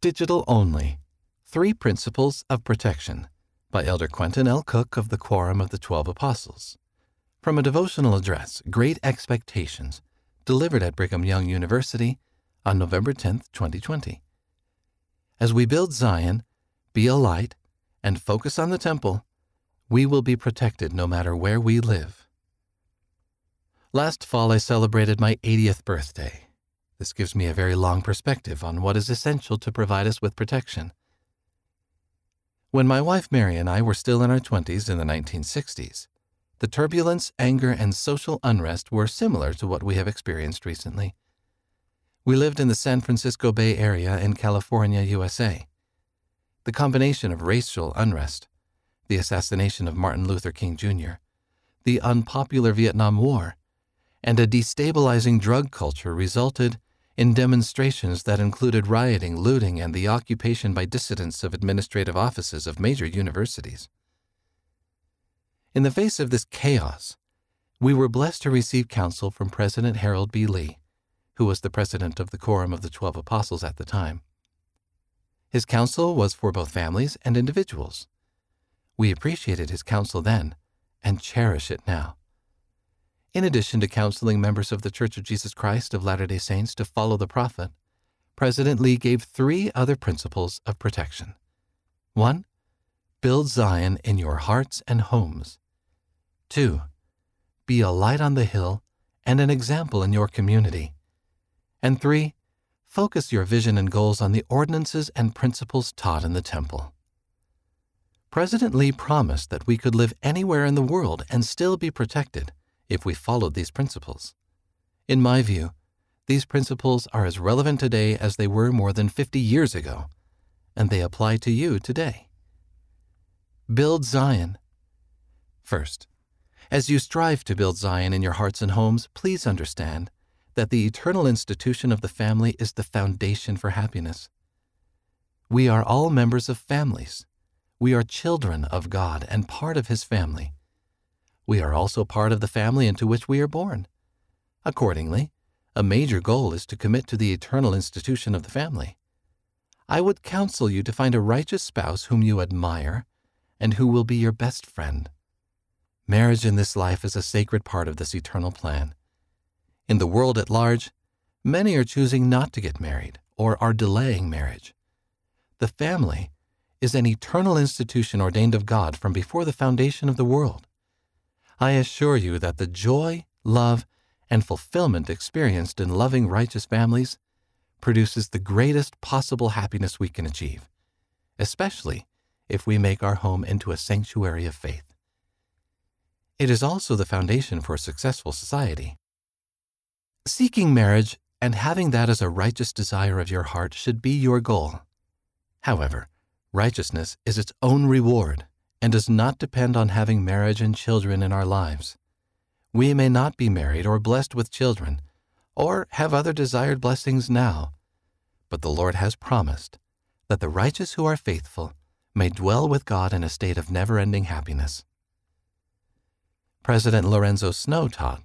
Digital Only Three Principles of Protection by Elder Quentin L. Cook of the Quorum of the Twelve Apostles. From a devotional address, Great Expectations, delivered at Brigham Young University on November 10, 2020. As we build Zion, be a light, and focus on the temple, we will be protected no matter where we live. Last fall, I celebrated my 80th birthday. This gives me a very long perspective on what is essential to provide us with protection. When my wife Mary and I were still in our 20s in the 1960s, the turbulence, anger, and social unrest were similar to what we have experienced recently. We lived in the San Francisco Bay Area in California, USA. The combination of racial unrest, the assassination of Martin Luther King Jr., the unpopular Vietnam War, and a destabilizing drug culture resulted in demonstrations that included rioting, looting, and the occupation by dissidents of administrative offices of major universities. In the face of this chaos, we were blessed to receive counsel from President Harold B. Lee, who was the president of the Quorum of the Twelve Apostles at the time. His counsel was for both families and individuals. We appreciated his counsel then and cherish it now. In addition to counseling members of the Church of Jesus Christ of Latter day Saints to follow the prophet, President Lee gave three other principles of protection. 1. Build Zion in your hearts and homes. 2. Be a light on the hill and an example in your community. And 3. Focus your vision and goals on the ordinances and principles taught in the temple. President Lee promised that we could live anywhere in the world and still be protected if we followed these principles. In my view, these principles are as relevant today as they were more than 50 years ago, and they apply to you today. Build Zion. First, as you strive to build Zion in your hearts and homes, please understand that the eternal institution of the family is the foundation for happiness. We are all members of families. We are children of God and part of His family we are also part of the family into which we are born. Accordingly, a major goal is to commit to the eternal institution of the family. I would counsel you to find a righteous spouse whom you admire and who will be your best friend. Marriage in this life is a sacred part of this eternal plan. In the world at large, many are choosing not to get married or are delaying marriage. The family is an eternal institution ordained of God from before the foundation of the world. I assure you that the joy, love, and fulfillment experienced in loving righteous families produces the greatest possible happiness we can achieve, especially if we make our home into a sanctuary of faith. It is also the foundation for a successful society. Seeking marriage and having that as a righteous desire of your heart should be your goal. However, righteousness is its own reward and does not depend on having marriage and children in our lives. We may not be married or blessed with children, or have other desired blessings now, but the Lord has promised that the righteous who are faithful may dwell with God in a state of never ending happiness. President Lorenzo Snow taught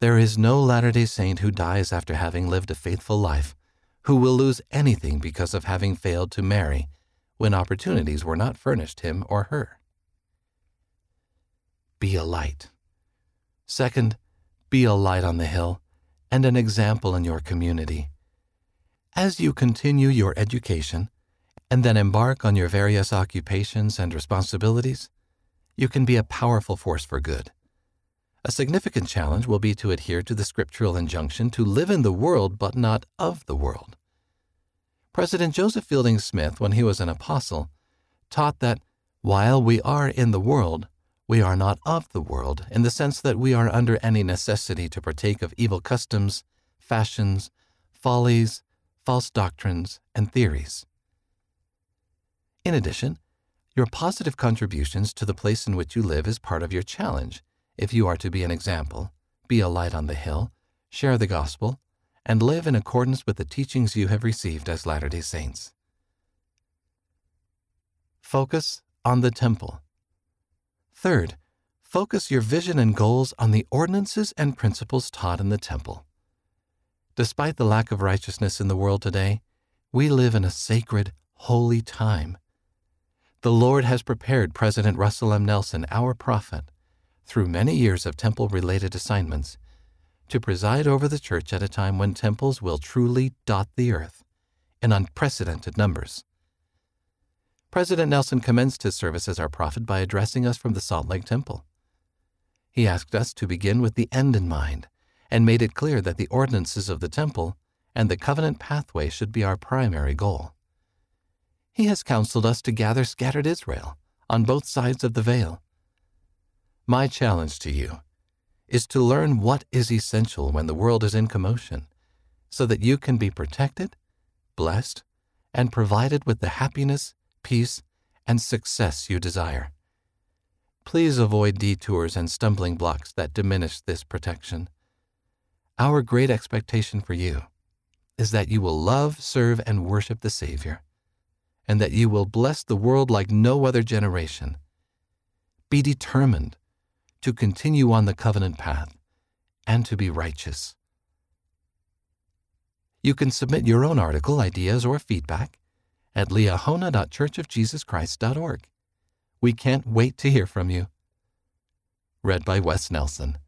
there is no Latter day Saint who dies after having lived a faithful life who will lose anything because of having failed to marry when opportunities were not furnished him or her be a light. Second, be a light on the hill and an example in your community. As you continue your education and then embark on your various occupations and responsibilities, you can be a powerful force for good. A significant challenge will be to adhere to the scriptural injunction to live in the world but not of the world. President Joseph Fielding Smith, when he was an apostle, taught that while we are in the world, we are not of the world in the sense that we are under any necessity to partake of evil customs, fashions, follies, false doctrines, and theories. In addition, your positive contributions to the place in which you live is part of your challenge if you are to be an example, be a light on the hill, share the gospel, and live in accordance with the teachings you have received as Latter day Saints. Focus on the temple. Third, focus your vision and goals on the ordinances and principles taught in the temple. Despite the lack of righteousness in the world today, We live in a sacred, holy time. The Lord has prepared President Russell M. Nelson, our prophet, through many years of temple related assignments, to preside over the church at a time when temples will truly dot the earth in unprecedented numbers. President Nelson commenced his service as our prophet by addressing us from the Salt Lake Temple. He asked us to begin with the end in mind and made it clear that the ordinances of the temple and the covenant pathway should be our primary goal. He has counseled us to gather scattered Israel on both sides of the veil. My challenge to you is to learn what is essential when the world is in commotion so that you can be protected, blessed, and provided with the happiness, peace, and success you desire. Please avoid detours and stumbling blocks that diminish this protection. Our great expectation for you is that you will love, serve, and worship the Savior, and that you will bless the world like no other generation. Be determined to continue on the covenant path and to be righteous. You can submit your own article, ideas, or feedback at liahona.churchofjesuschrist.org. We can't wait to hear from you. Read by Wes Nelson.